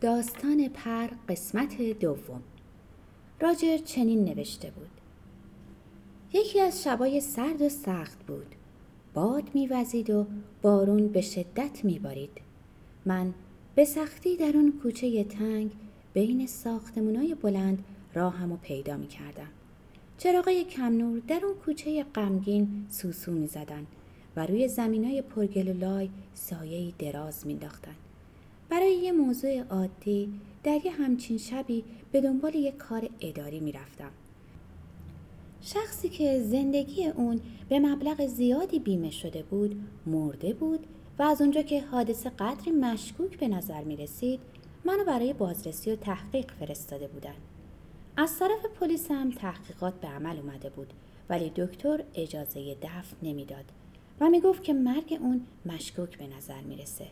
داستان پر قسمت دوم. راجر چنین نوشته بود. یکی از شبای سرد و سخت بود. باد میوزید و بارون به شدت میبارید. من به سختی در اون کوچه تنگ بین ساختمونای بلند راهمو پیدا می‌کردم. چراغای کم نور در اون کوچه غمگین سوسو می‌زدن و روی زمینای پرگل و لای سایه دراز مینداختن برای یه موضوع عادی در یه همچین شبی به دنبال یه کار اداری می‌رفتم. شخصی که زندگی اون به مبلغ زیادی بیمه شده بود مرده بود و از اونجا که حادثه قدری مشکوک به نظر می رسید منو برای بازرسی و تحقیق فرستاده بودن. از طرف پلیس هم تحقیقات به عمل اومده بود ولی دکتر اجازه دفن نمی‌داد و می‌گفت که مرگ اون مشکوک به نظر می‌رسه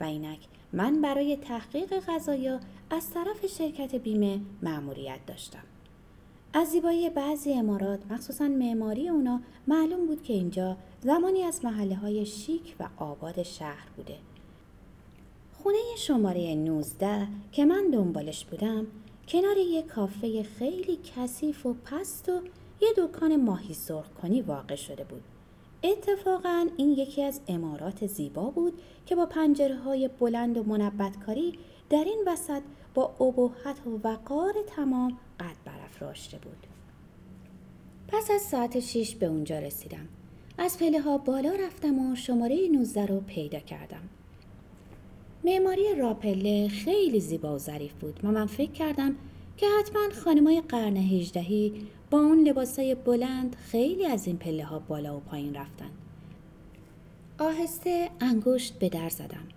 و اینک من برای تحقیق قضایا از طرف شرکت بیمه مأموریت داشتم. از زیبایی بعضی امارات مخصوصا معماری اونا معلوم بود که اینجا زمانی از محله های شیک و آباد شهر بوده. خونه شماره 19 که من دنبالش بودم کنار یک کافه خیلی کثیف و پست و یه دکان ماهی سرخ کنی واقع شده بود. اتفاقا این یکی از امارات زیبا بود که با پنجره های بلند و منبتکاری در این وسط با ابهت و وقار تمام قد برافراشته بود. پس از ساعت شیش به اونجا رسیدم. از پله ها بالا رفتم و شماره 19 رو پیدا کردم. معماری راپله خیلی زیبا و ظریف بود و من فکر کردم که حتما خانمای قرن هجدهی با اون لباسای بلند خیلی از این پله ها بالا و پایین رفتن. آهسته انگشت به در زدم.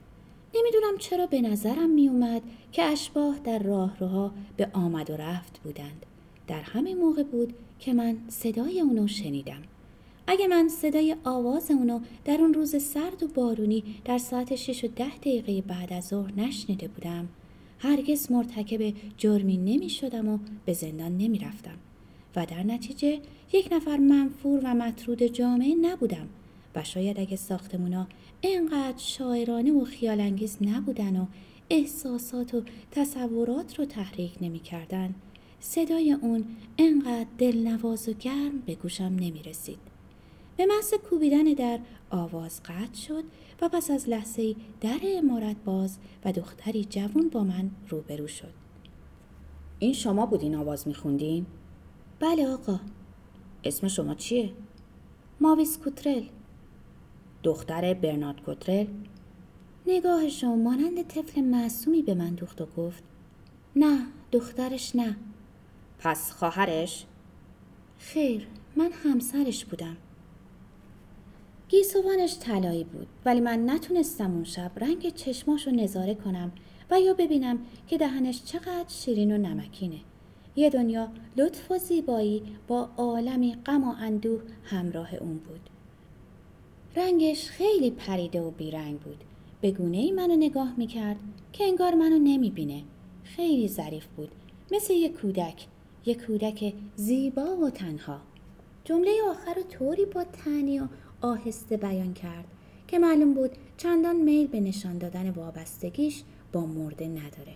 نمی‌دونم چرا به نظرم می اومد که اشباه در راهروها به آمد و رفت بودند. در همین موقع بود که من صدای اونو شنیدم. اگه من صدای آواز اونو در اون روز سرد و بارونی در ساعت 6 و ده دقیقه بعد از ظهر نشنیده بودم هرگز مرتکب جرمی نمی شدم و به زندان نمی رفتم. و در نتیجه یک نفر منفور و مطرود جامعه نبودم و شاید اگه ساختمونا اینقدر شاعرانه و خیالانگیز نبودن و احساسات و تصورات رو تحریک نمی‌کردن صدای اون انقدر دلنواز و گرم به گوشم نمی رسید. به محض کوبیدن در آواز قطع شد و پس از لحظه در امارت باز و دختری جوون با من روبرو شد. این شما بودین آواز میخوندین؟ بله آقا اسم شما چیه؟ ماویس کوترل دختر برنارد کوترل نگاه شما مانند طفل معصومی به من دوخت و گفت نه دخترش نه پس خواهرش؟ خیر من همسرش بودم گیسوانش طلایی بود ولی من نتونستم اون شب رنگ چشماش رو نظاره کنم و یا ببینم که دهنش چقدر شیرین و نمکینه. یه دنیا لطف و زیبایی با عالمی غم و اندوه همراه اون بود. رنگش خیلی پریده و بیرنگ بود. به گونه ای منو نگاه می‌کرد که انگار منو نمی‌بینه. خیلی ظریف بود. مثل یه کودک. یه کودک زیبا و تنها. جمله آخر رو طوری با تنی و آهسته بیان کرد که معلوم بود چندان میل به نشان دادن وابستگیش با مرده نداره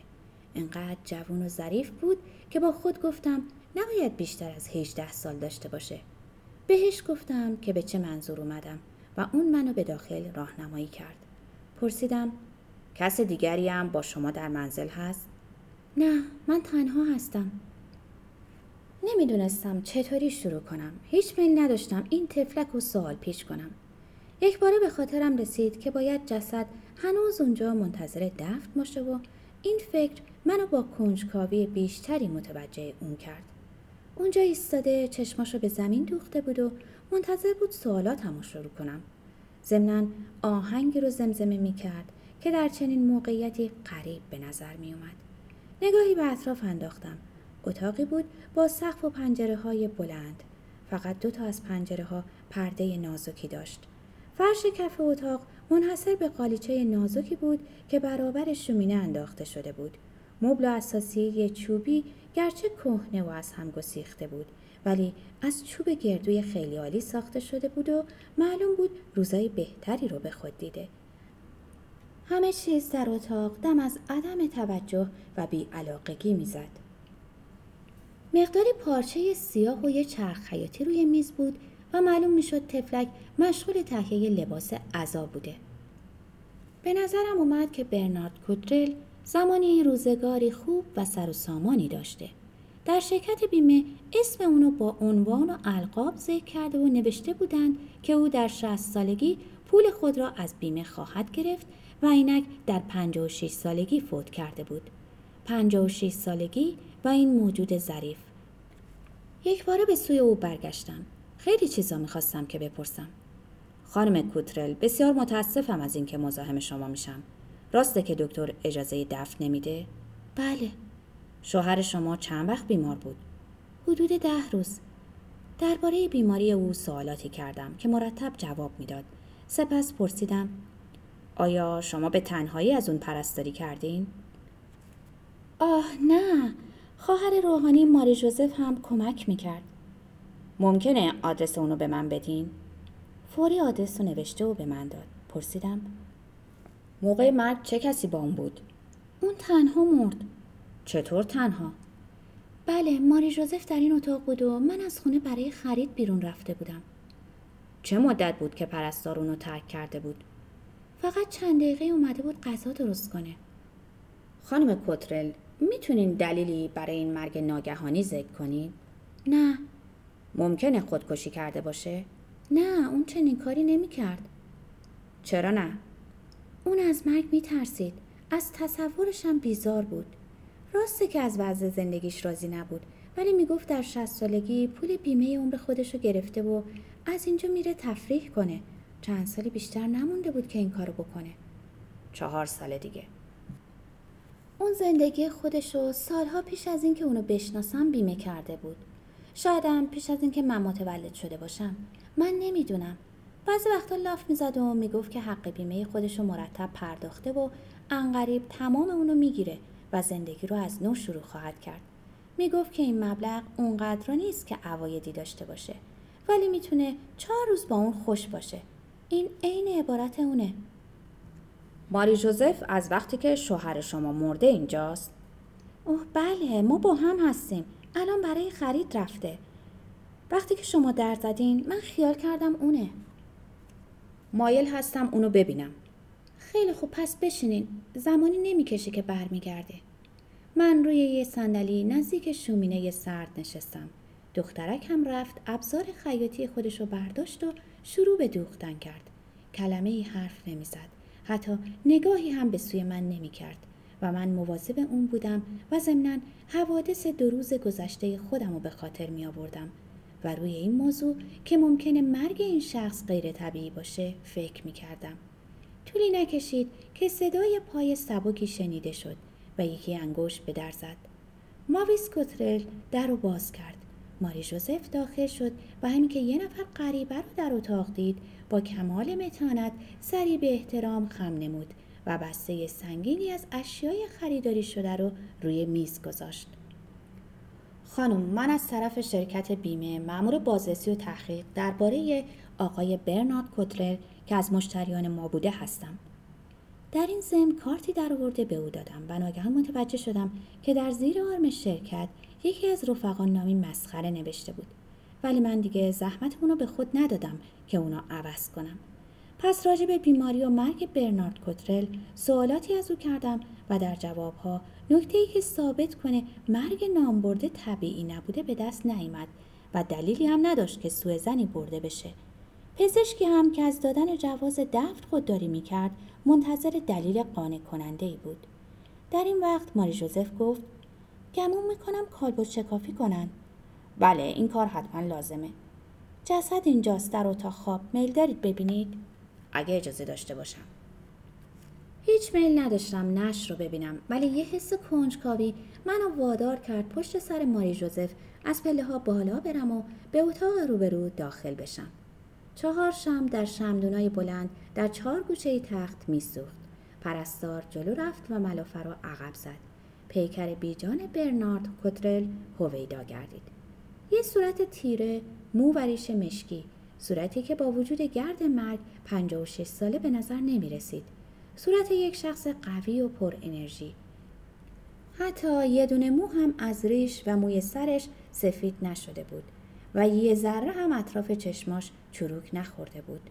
انقدر جوون و ظریف بود که با خود گفتم نباید بیشتر از 18 سال داشته باشه. بهش گفتم که به چه منظور اومدم و اون منو به داخل راهنمایی کرد. پرسیدم کس دیگری هم با شما در منزل هست؟ نه من تنها هستم. نمی‌دونستم چطوری شروع کنم. هیچ میل نداشتم این تفلک رو سوال پیش کنم. یک باره به خاطرم رسید که باید جسد هنوز اونجا منتظر دفن باشه و این فکر منو با کنجکاوی بیشتری متوجه اون کرد. اونجا ایستاده چشماشو به زمین دوخته بود و منتظر بود سوالاتمو شروع کنم. ضمنا آهنگی رو زمزمه می کرد که در چنین موقعیتی قریب به نظر می اومد. نگاهی به اطراف انداختم. اتاقی بود با سقف و پنجره های بلند. فقط دو تا از پنجره ها پرده نازکی داشت. فرش کف اتاق منحصر به قالیچه نازکی بود که برابر شومینه انداخته شده بود. مبل اساسی چوبی گرچه کهنه و از هم گسیخته بود ولی از چوب گردوی خیلی عالی ساخته شده بود و معلوم بود روزای بهتری رو به خود دیده. همه چیز در اتاق دم از عدم توجه و بیعلاقگی می‌زد. مقداری پارچه سیاه و یه چرخ خیاطی روی میز بود و معلوم می‌شد تفلک مشغول تهیه لباس عذا بوده. به نظرم اومد که برنارد کودرل زمانی روزگاری خوب و سر و سامانی داشته. در شرکت بیمه اسم اونو با عنوان و القاب ذکر کرده و نوشته بودند که او در 60 سالگی پول خود را از بیمه خواهد گرفت و اینک در 56 سالگی فوت کرده بود. 56 سالگی و این موجود ظریف. یک باره به سوی او برگشتم. خیلی چیزا می‌خواستم که بپرسم. خانم کوترل بسیار متاسفم از اینکه مزاحم شما میشم. راسته که دکتر اجازه دفن نمیده؟ بله. شوهر شما چند وقت بیمار بود؟ حدود ده روز. درباره بیماری او سوالاتی کردم که مرتب جواب می‌داد. سپس پرسیدم آیا شما به تنهایی از اون پرستاری کردین؟ آه نه خواهر روحانی ماری جوزف هم کمک می‌کرد ممکنه آدرس اونو به من بدین؟ فوری آدرس رو نوشته و به من داد پرسیدم موقع مرگ چه کسی با اون بود؟ اون تنها مرد چطور تنها؟ بله ماری جوزف در این اتاق بود و من از خونه برای خرید بیرون رفته بودم چه مدت بود که پرستار اونو ترک کرده بود؟ فقط چند دقیقه اومده بود غذا درست کنه خانم کوترل می‌تونین دلیلی برای این مرگ ناگهانی ذکر کنین؟ نه ممکنه خودکشی کرده باشه؟ نه اون چنین کاری نمی‌کرد. چرا نه؟ اون از مرگ میترسید. از تصورش هم بیزار بود. راسته که از وضع زندگیش راضی نبود ولی می‌گفت در شست سالگی پول بیمه عمر خودش رو گرفته و از اینجا میره تفریح کنه. چند سالی بیشتر نمونده بود که این کارو بکنه. چهار سال دیگه. اون زندگی خودشو سالها پیش از اینکه اونو بشناسم بیمه کرده بود. شایدم پیش از اینکه من متولد شده باشم. من نمی‌دونم. بعضی وقتا لاف می‌زد و می‌گفت که حق بیمه خودشو مرتب پرداخته و انقریب تمام اونو می‌گیره و زندگی رو از نو شروع خواهد کرد. می‌گفت که این مبلغ اونقدر نیست که عوایدی داشته باشه ولی می‌تونه چهار روز با اون خوش باشه. این عین عبارت اونه. ماری جوزف از وقتی که شوهر شما مرده اینجاست؟ اوه بله ما با هم هستیم. الان برای خرید رفته. وقتی که شما در زدین من خیال کردم اونه. مایل هستم اونو ببینم. خیلی خوب پس بشینین. زمانی نمی‌کشه که برمیگرده. من روی یه صندلی نزدیک شومینه سرد نشستم. دخترک هم رفت ابزار خیاطی خودش رو برداشت و شروع به دوختن کرد. کلمه ای حرف نمی‌زد. حتی نگاهی هم به سوی من نمی کرد و من مواظب اون بودم و ضمنا حوادث دو روز گذشته خودم رو به خاطر می آوردم و روی این موضوع که ممکنه مرگ این شخص غیر طبیعی باشه فکر می کردم. طولی نکشید که صدای پای سبکی شنیده شد و یکی انگشت به در زد. ماویس کوترل در رو باز کرد. ماری جوزف داخل شد و همین که یه نفر غریبه رو در اتاق دید با کمال متانت سری به احترام خم نمود و بسته سنگینی از اشیای خریداری شده رو روی میز گذاشت. خانم من از طرف شرکت بیمه مأمور بازرسی و تحقیق درباره آقای برنارد کوترل که از مشتریان ما بوده هستم. در این ضمن کارتی در آورده به او دادم و ناگهان متوجه شدم که در زیر آرم شرکت یکی از رفقان نامی مسخره نوشته بود. ولی من دیگه زحمت اونو به خود ندادم که اونا عوض کنم. پس راجع به بیماری و مرگ برنارد کوترل سوالاتی از او کردم و در جوابها نکته ای که ثابت کنه مرگ نامبرده طبیعی نبوده به دست نیامد و دلیلی هم نداشت که سوء زنی برده بشه. پزشکی هم که از دادن جواز دفن خودداری می‌کرد منتظر دلیل قانع کننده ای بود. در این وقت ماری جوزف گفت گمون می‌کنم کالبد شکافی کنن. بله این کار حتما لازمه. جسد اینجاست در اتاق خواب. میل دارید ببینید؟ اگه اجازه داشته باشم. هیچ میل نداشتم نش رو ببینم ولی یه حس کنجکاوی منو وادار کرد پشت سر ماری جوزف از پله ها بالا برم و به اتاق روبرو داخل بشم. چهار شم در شمدونای بلند در چهار گوشه تخت میسوخت. پرستار جلو رفت و ملافه را عقب زد. پیکر بیجان برنارد کترل هویدا گردید یه صورت تیره مو و ریش مشکی صورتی که با وجود گرد مرگ 56 ساله به نظر نمی رسید. صورت یک شخص قوی و پر انرژی حتی یه دونه مو هم از ریش و موی سرش سفید نشده بود و یه ذره هم اطراف چشماش چروک نخورده بود.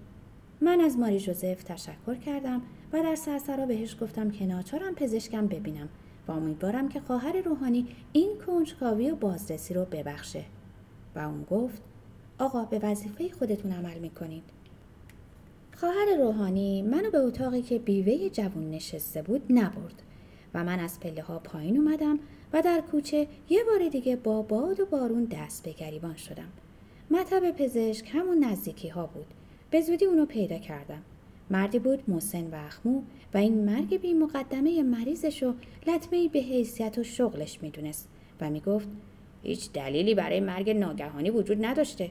من از ماری جوزف تشکر کردم و در سرسرا بهش گفتم که ناچارم پزشکم ببینم و امیدوارم که خواهر روحانی این کنجکاوی و بازرسی رو ببخشه. و اون گفت آقا به وظیفه خودتون عمل می‌کنید. خواهر روحانی منو به اتاقی که بیوه جوون نشسته بود نبرد و من از پله ها پایین اومدم و در کوچه یه بار دیگه با باد و بارون دست به گریبان شدم. مطب پزشک همون نزدیکی ها بود. به زودی اونو پیدا کردم. مردی بود مسن و اخمو و این مرگ بی مقدمه مریضش و لطمه به حیثیت و شغلش می‌دونست و می‌گفت هیچ دلیلی برای مرگ ناگهانی وجود نداشته.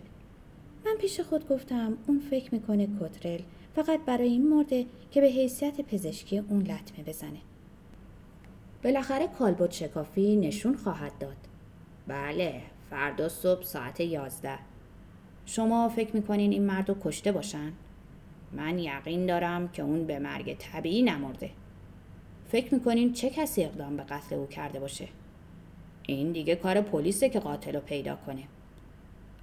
من پیش خود گفتم اون فکر می‌کنه کترل فقط برای این مرده که به حیثیت پزشکی اون لطمه بزنه. بالاخره کالبد شکافی نشون خواهد داد. بله فردا صبح ساعت یازده. شما فکر می‌کنین این مرد رو کشته باشن؟ من یقین دارم که اون به مرگ طبیعی نمرده. فکر می‌کنین چه کسی اقدام به قتل او کرده باشه؟ این دیگه کار پلیسه که قاتل رو پیدا کنه.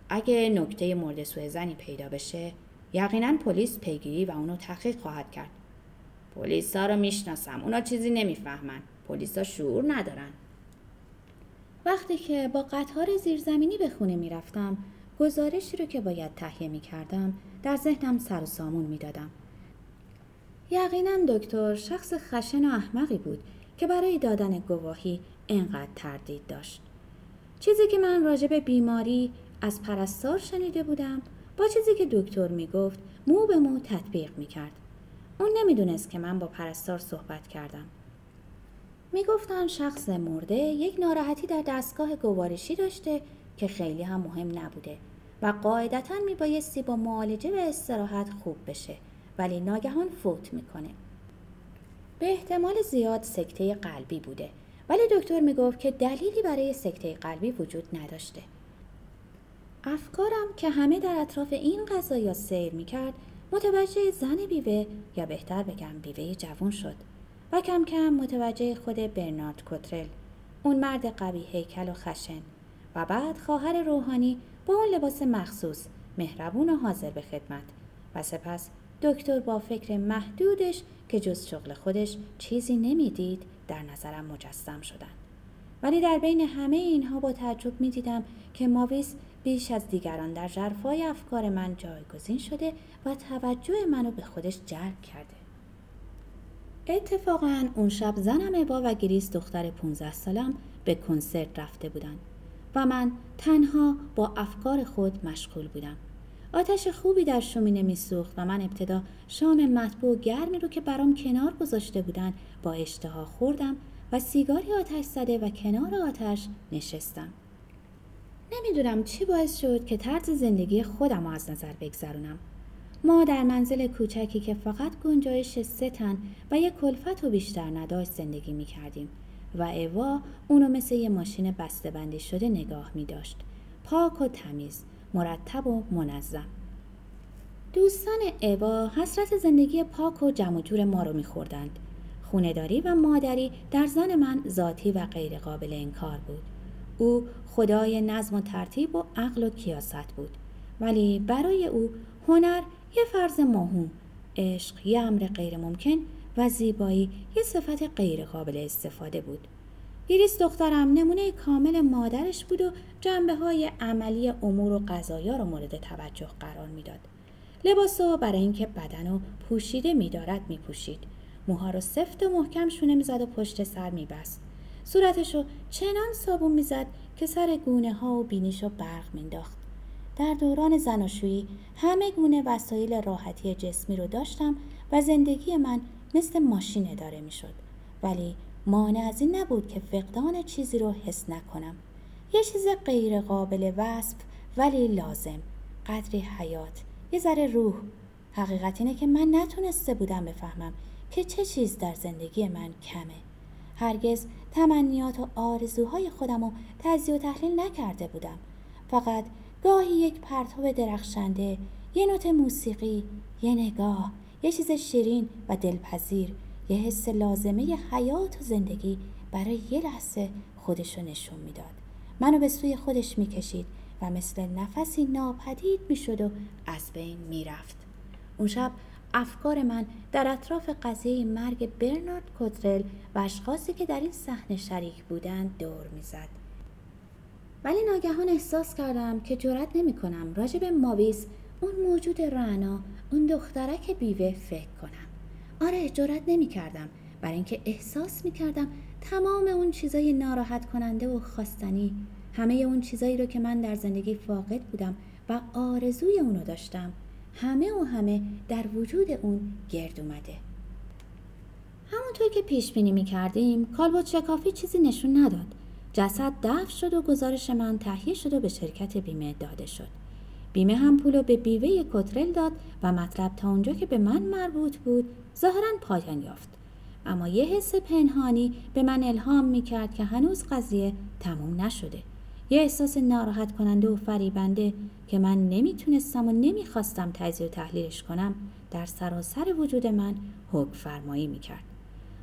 اگه نکته مورد سوء زنی پیدا بشه یقینا پلیس پیگیری و اونو تحقیق خواهد کرد. پلیس ها رو می‌شناسم. اونا چیزی نمی‌فهمن. پلیس ها شعور ندارن. وقتی که با قطار زیرزمینی به خونه می‌رفتم گزارشی رو که باید تهیه می کردم در ذهنم سر و سامون می دادم. یقینا دکتر شخص خشن و احمقی بود که برای دادن گواهی انقدر تردید داشت. چیزی که من راجع به بیماری از پرستار شنیده بودم با چیزی که دکتر می گفت مو به مو تطبیق می کرد. اون نمی‌دونست که من با پرستار صحبت کردم. می گفتن شخص مرده یک ناراحتی در دستگاه گوارشی داشته که خیلی هم مهم نبوده و قاعدتا میبایستی با معالجه و استراحت خوب بشه ولی ناگهان فوت می‌کنه. به احتمال زیاد سکته قلبی بوده ولی دکتر می‌گفت که دلیلی برای سکته قلبی وجود نداشته. افکارم که همه در اطراف این قضایا سیر می‌کرد متوجه زن بیوه یا بهتر بگم بیوه جوان شد و کم کم متوجه خود برنارد کوترل اون مرد قوی هیکل و خشن و بعد خواهر روحانی با اون لباس مخصوص مهربون و حاضر به خدمت و سپس دکتر با فکر محدودش که جز شغل خودش چیزی نمی‌دید در نظرم مجسم شدن. ولی در بین همه اینها با تعجب می‌دیدم که ماویس بیش از دیگران در جرفای افکار من جایگزین شده و توجه منو به خودش جلب کرده. اتفاقا اون شب زنم ابا و گریس دختر 15 سالم به کنسرت رفته بودند و من تنها با افکار خود مشغول بودم. آتش خوبی در شومینه میسوخت و من ابتدا شام مطبوع گرمی رو که برام کنار گذاشته بودن با اشتها خوردم و سیگاری آتش زده و کنار آتش نشستم. نمی‌دونم چی باعث شد که طرز زندگی خودم از نظر بگذرونم. ما در منزل کوچکی که فقط گنجایش سه تن و یک کلفت و بیشتر نداشت زندگی می کردیم و اوا اونو مثل یه ماشین بسته بندی شده نگاه می داشت. پاک و تمیز، مرتب و منظم. دوستان اوا حسرت زندگی پاک و جمع جور ما رو میخوردند. خونداری و مادری در زن من ذاتی و غیر قابل انکار بود. او خدای نظم و ترتیب و عقل و کیاست بود. ولی برای او هنر یه فرض مهم، عشق یه امر غیر ممکن و زیبایی یه صفت غیر قابل استفاده بود. گریس دخترم نمونه کامل مادرش بود و جنبه های عملی امور و قضایا رو مورد توجه قرار می‌داد. لباس رو برای اینکه بدن رو پوشیده میدارد میپوشید. موها رو سفت و محکم شونه می‌زد و پشت سر میبست. صورتش رو چنان صابون می‌زد که سر گونه ها و بینیش رو برق مینداخت. در دوران زناشویی همه گونه وسایل راحتی جسمی رو داشتم و زندگی من مثل ماشین اداره می شد. ولی مانع از این نبود که فقدان چیزی رو حس نکنم. یه چیز غیر قابل وصف ولی لازم. قدری حیات. یه ذره روح. حقیقت اینه که من نتونسته بودم بفهمم که چه چیز در زندگی من کمه. هرگز تمنیات و آرزوهای خودم رو تجزیه و تحلیل نکرده بودم. فقط گاهی یک پرتاب درخشنده، یه نوت موسیقی، یه نگاه، یه چیز شیرین و دلپذیر یه حس لازمه حیات و زندگی برای یه لحظه خودشو نشون می‌داد. منو به سوی خودش می‌کشید و مثل نفسی ناپدید می‌شد و از بین می‌رفت. اون شب افکار من در اطراف قضیه مرگ برنارد کودرل و اشخاصی که در این صحنه شریک بودند دور می‌زد. ولی ناگهان احساس کردم که جرأت نمی کنم راجع به ماویس اون موجود رعنا اون دخترک بیوه فکر کنم. آره جرأت نمی کردم برای اینکه احساس می کردم تمام اون چیزای ناراحت کننده و خواستنی همه اون چیزایی رو که من در زندگی فاقد بودم و آرزوی اونو داشتم همه و همه در وجود اون گرد اومده. همونطور که پیش بینی می کردیم کالبوت شکافی چیزی نشون نداد. جسد دفن شد و گزارش من تهیه شد و به شرکت بیمه داده شد. بیمه هم پولو به بیوه کترل داد و مطلب تا اونجا که به من مربوط بود ظاهرا پایان یافت. اما یه حس پنهانی به من الهام می کرد که هنوز قضیه تموم نشده. یه احساس ناراحت کننده و فریبنده که من نمی‌تونستم و نمی‌خواستم تجزیه و تحلیلش کنم در سراسر وجود من حکم فرمایی می‌کرد.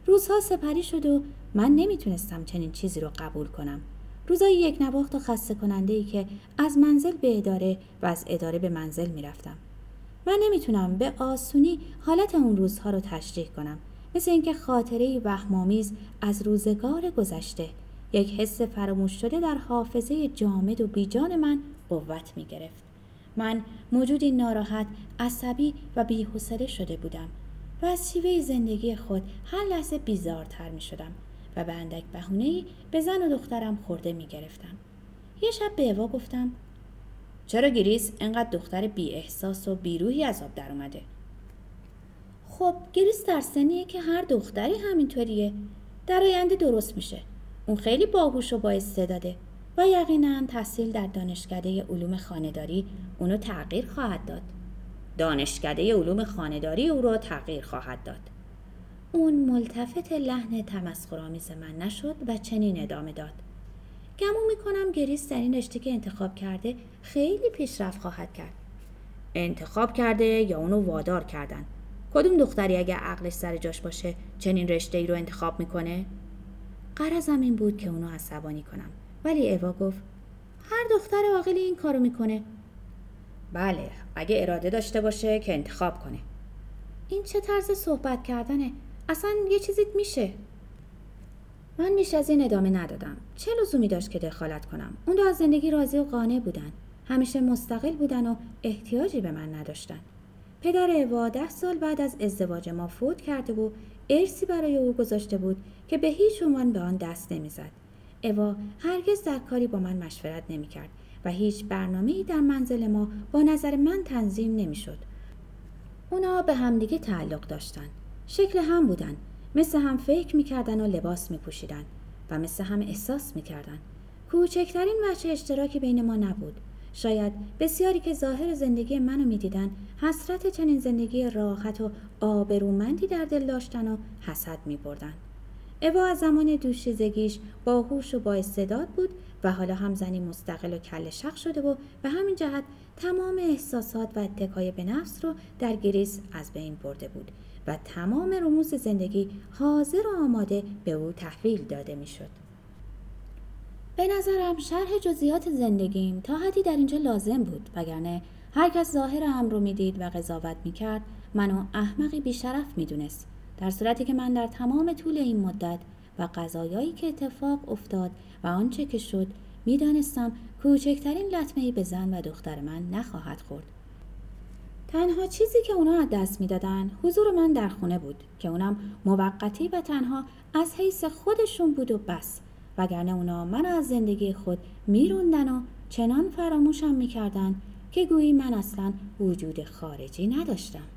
روزها سپری شد و من نمی‌تونستم چنین چیزی رو قبول کنم. روزای یک نواخت و خسته کننده ای که از منزل به اداره و از اداره به منزل می‌رفتم. من نمی‌تونم به آسونی حالت اون روزها رو تشریح کنم. مثل اینکه خاطره وهمآمیز از روزگار گذشته. یک حس فراموش شده در حافظه جامد و بیجان من قوت می گرفت. من موجودی ناراحت، عصبی و بیحوصله شده بودم و از شیوه زندگی خود هر لحظه بیزارتر می شدم و به اندک بهونه‌ای به زن و دخترم خرده می گرفتم. یه شب به اوا گفتم چرا گریس انقدر دختر بی احساس و بی‌روحی از آب در اومده؟ خب گریس در سنیه که هر دختری همینطوریه در آینده درست میشه اون خیلی باهوش و با استعداده و یقینا تحصیل در دانشکده علوم خانه‌داری اونو تغییر خواهد داد. دانشکده علوم خانه‌داری او را تغییر خواهد داد. اون ملتفت لحن تمسخرآمیز من نشد و چنین ادامه داد. گمون می‌کنم گریس در این رشته که انتخاب کرده خیلی پیشرفت خواهد کرد. انتخاب کرده یا اونو وادار کردن. کدوم دختری اگه عقلش سر جاش باشه چنین رشته ای رو انتخاب می‌کنه؟ قرضم این بود که اونو عصبانی کنم ولی اوا گفت هر دختر عاقلی این کارو می‌کنه بله اگه اراده داشته باشه که انتخاب کنه این چه طرز صحبت کردنه اصلا یه چیزیت میشه. من میش از این ادامه ندادم. چه لزومی داشت که دخالت کنم؟ اون دو از زندگی راضی و قانع بودن. همیشه مستقل بودن و احتیاجی به من نداشتن. پدر اوا ده سال بعد از ازدواج ما فوت کرده و ارسی برای او گذاشته بود که به هیچ عنوان به آن دست نمی‌زد. اوا هرگز در کاری با من مشورت نمی‌کرد و هیچ برنامه در منزل ما با نظر من تنظیم نمی‌شد. اونا به همدیگه تعلق داشتن. شکل هم بودن. مثل هم فکر می‌کردن و لباس میپوشیدن و مثل هم احساس می‌کردن. کوچکترین وجه اشتراکی بین ما نبود. شاید بسیاری که ظاهر زندگی منو می‌دیدن حسرت چنین زندگی راحت و آبرومندی در دل داشتن و حسد میبردن. اوا از زمان دوشیزگیش باهوش و با استعداد بود و حالا هم زنی مستقل و کل شق شده و به همین جهت تمام احساسات و اتکای به نفس رو در گریس از بین برده بود. و تمام رموز زندگی حاضر و آماده به او تحویل داده می‌شد. به نظرم شرح جزئیات زندگیم تا حدی در اینجا لازم بود وگرنه هر کس ظاهر هم رو می‌دید و قضاوت می‌کرد منو احمقی بیشرف می‌دونست در صورتی که من در تمام طول این مدت و قضایایی که اتفاق افتاد و آنچه که شد می‌دانستم کوچکترین لطمه به زن و دختر من نخواهد خورد تنها چیزی که اونا از دست می‌دادن حضور من در خونه بود که اونم موقتی و تنها از حیث خودشون بود و بس. وگرنه اونا منو از زندگی خود میروندن و چنان فراموشم می‌کردن که گویی من اصلا وجود خارجی نداشتم.